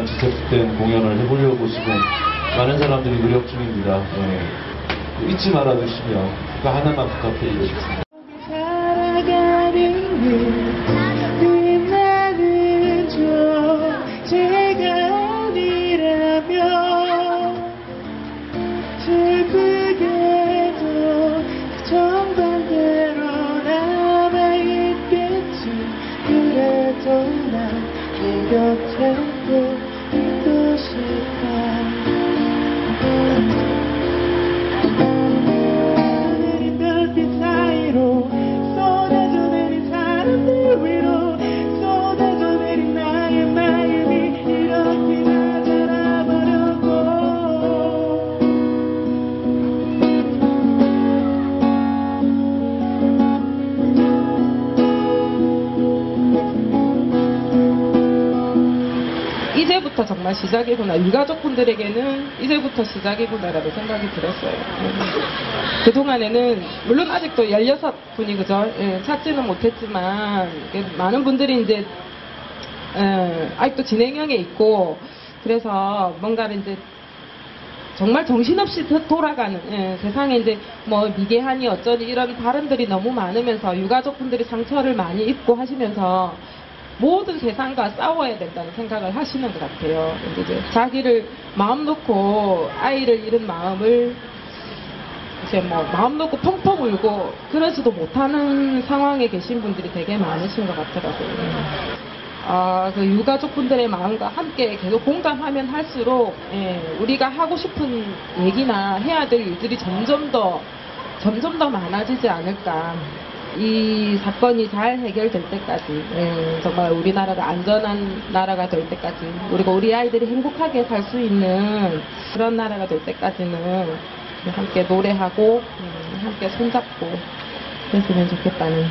오랫동안 지속된 공연을 해보려고 지금 많은 사람들이 노력 중입니다. 예. 잊지 말아 주시며 그 하나만. 살 정말 시작이구나. 유가족분들에게는 이제부터 시작이구나라는 생각이 들었어요. 그동안에는, 물론 아직도 16분이 그죠? 예, 찾지는 못했지만, 예, 많은 분들이 이제, 예, 아직도 진행형에 있고, 그래서 뭔가를 이제 정말 정신없이 도- 돌아가는 예, 세상에 이제 뭐 미개하니 어쩌니 이런 발언들이 너무 많으면서 유가족분들이 상처를 많이 입고 하시면서 모든 세상과 싸워야 된다는 생각을 하시는 것 같아요. 이제 자기를 마음 놓고 아이를 잃은 마음을 이제 뭐 마음 놓고 펑펑 울고 그러지도 못하는 상황에 계신 분들이 되게 많으신 것 같더라고요. 아, 그 유가족분들의 마음과 함께 계속 공감하면 할수록 예, 우리가 하고 싶은 얘기나 해야 될 일들이 점점 더 점점 더 많아지지 않을까. 이 사건이 잘 해결될 때까지 예, 정말 우리나라가 안전한 나라가 될 때까지 그리고 우리 아이들이 행복하게 살 수 있는 그런 나라가 될 때까지는 함께 노래하고 음, 함께 손잡고 그랬으면 좋겠다는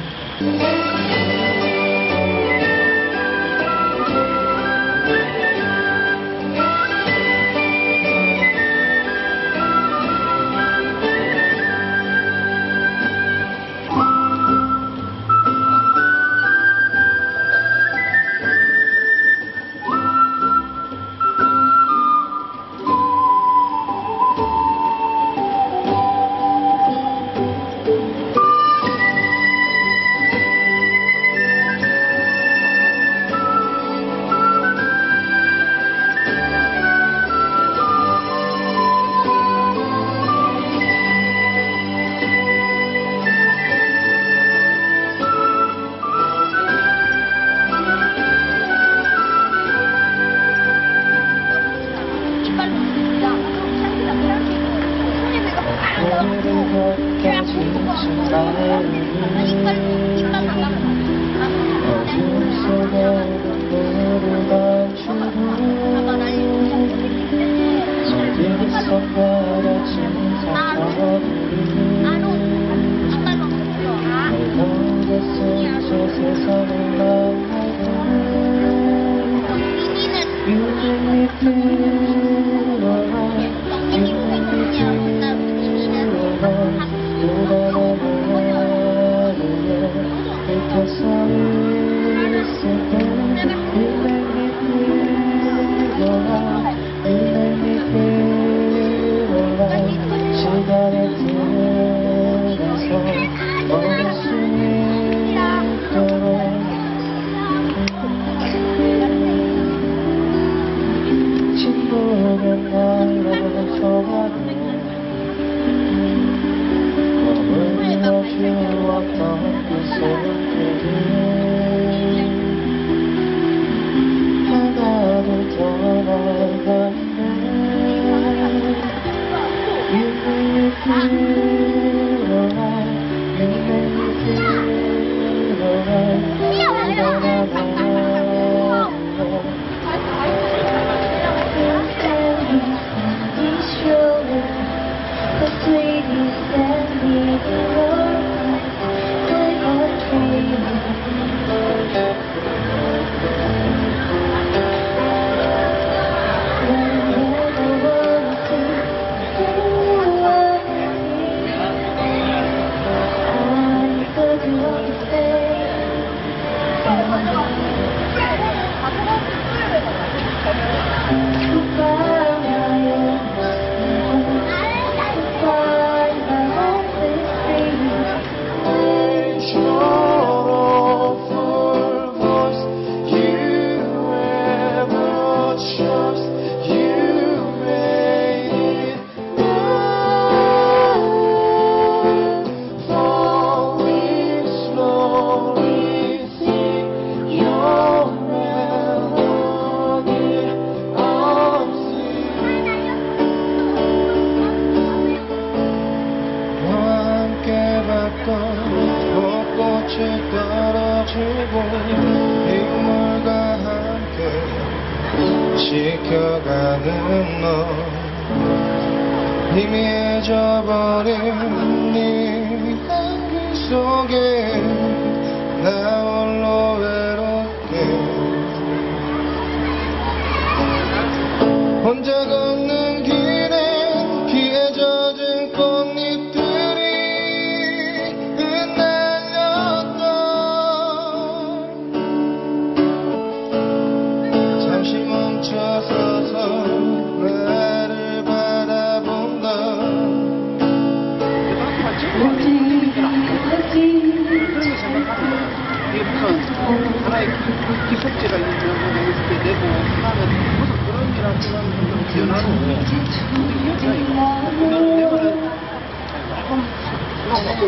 이게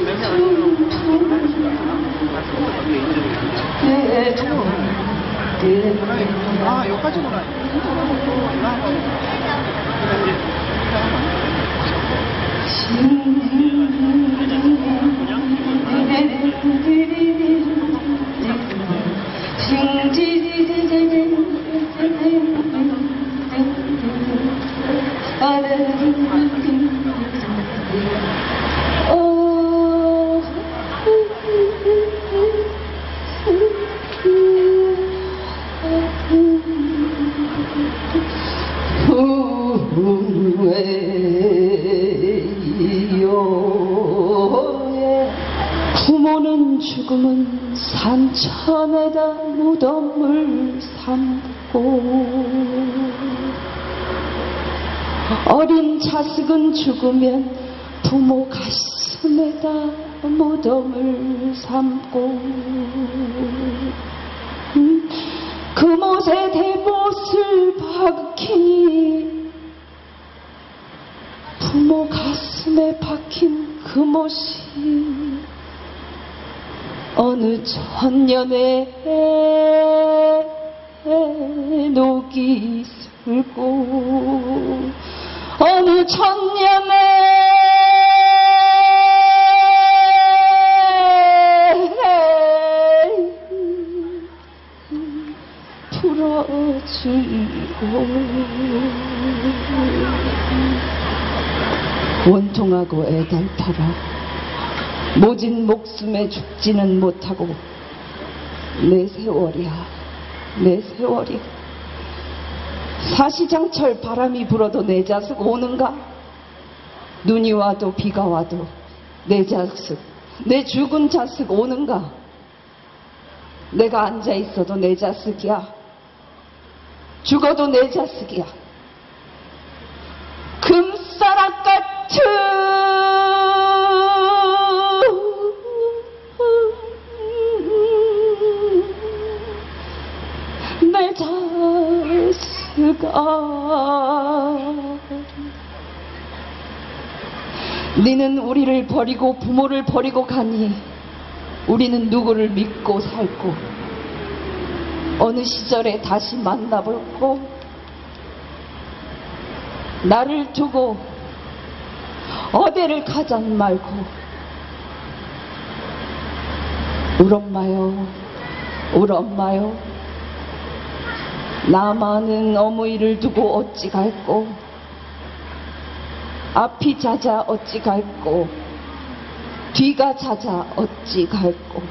몇년 아니면 아 여기까지구나 산천에다 무덤을 삼고 어린 자식은 죽으면 부모 가슴에다 무덤을 삼고. 음, 그못에 대못을 박히니 부모 가슴에 박힌 그 못이 어느 천년에 녹이 슬고 어느 천년에 풀어지고. 원통하고 애달파라 모진 목숨에 죽지는 못하고 내 세월이야. 내 세월이 사시장철 바람이 불어도 내 자식 오는가? 눈이 와도 비가 와도 내 자식 내 죽은 자식 오는가? 내가 앉아 있어도 내 자식이야. 죽어도 내 자식이야 자식아 니는 우리를 버리고 부모를 버리고 가니 우리는 누구를 믿고 살고 어느 시절에 다시 만나볼고 나를 두고 어디를 가잔 말고 울 엄마요? 울 엄마요 나만은 어머니를 두고 어찌 갈꼬? 앞이 자자 어찌 갈꼬? 뒤가 자자 어찌 갈꼬